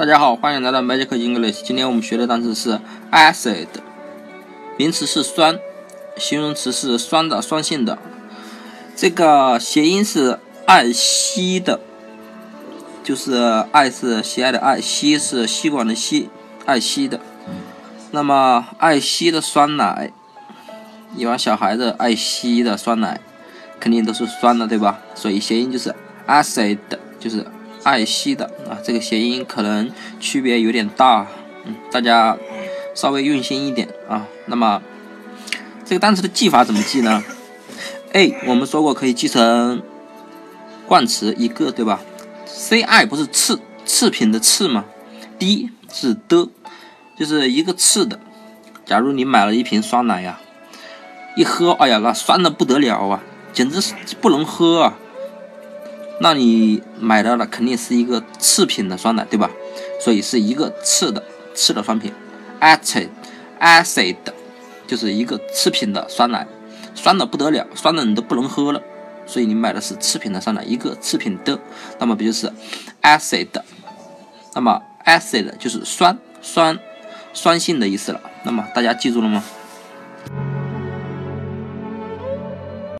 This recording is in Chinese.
大家好，欢迎来到 Magic English。今天我们学的单词是 acid，名词是酸，形容词是酸的、酸性的。这个谐音是爱惜的，就是爱是喜爱的爱，吸是吸管的吸，爱惜的。那么爱惜的酸奶，一般小孩子爱惜的酸奶，肯定都是酸的，对吧？所以谐音就是 acid，就是。爱惜的啊，这个谐音可能区别有点大，嗯，大家稍微用心一点啊。那么这个单词的记法怎么记呢？A 我们说过可以记成冠词一个，对吧？C I 不是次次品的次吗？D 是的，就是一个次的。假如你买了一瓶酸奶呀，一喝，哎呀，那酸的不得了啊，简直是不能喝啊。那你买到的肯定是一个次品的酸奶，对吧？所以是一个次的次的酸品，acid acid 就是一个次品的酸奶，酸的不得了，酸的你都不能喝了。所以你买的是次品的酸奶，一个次品的，那么不就是 acid？那么 acid 就是酸酸酸性的意思了。那么大家记住了吗？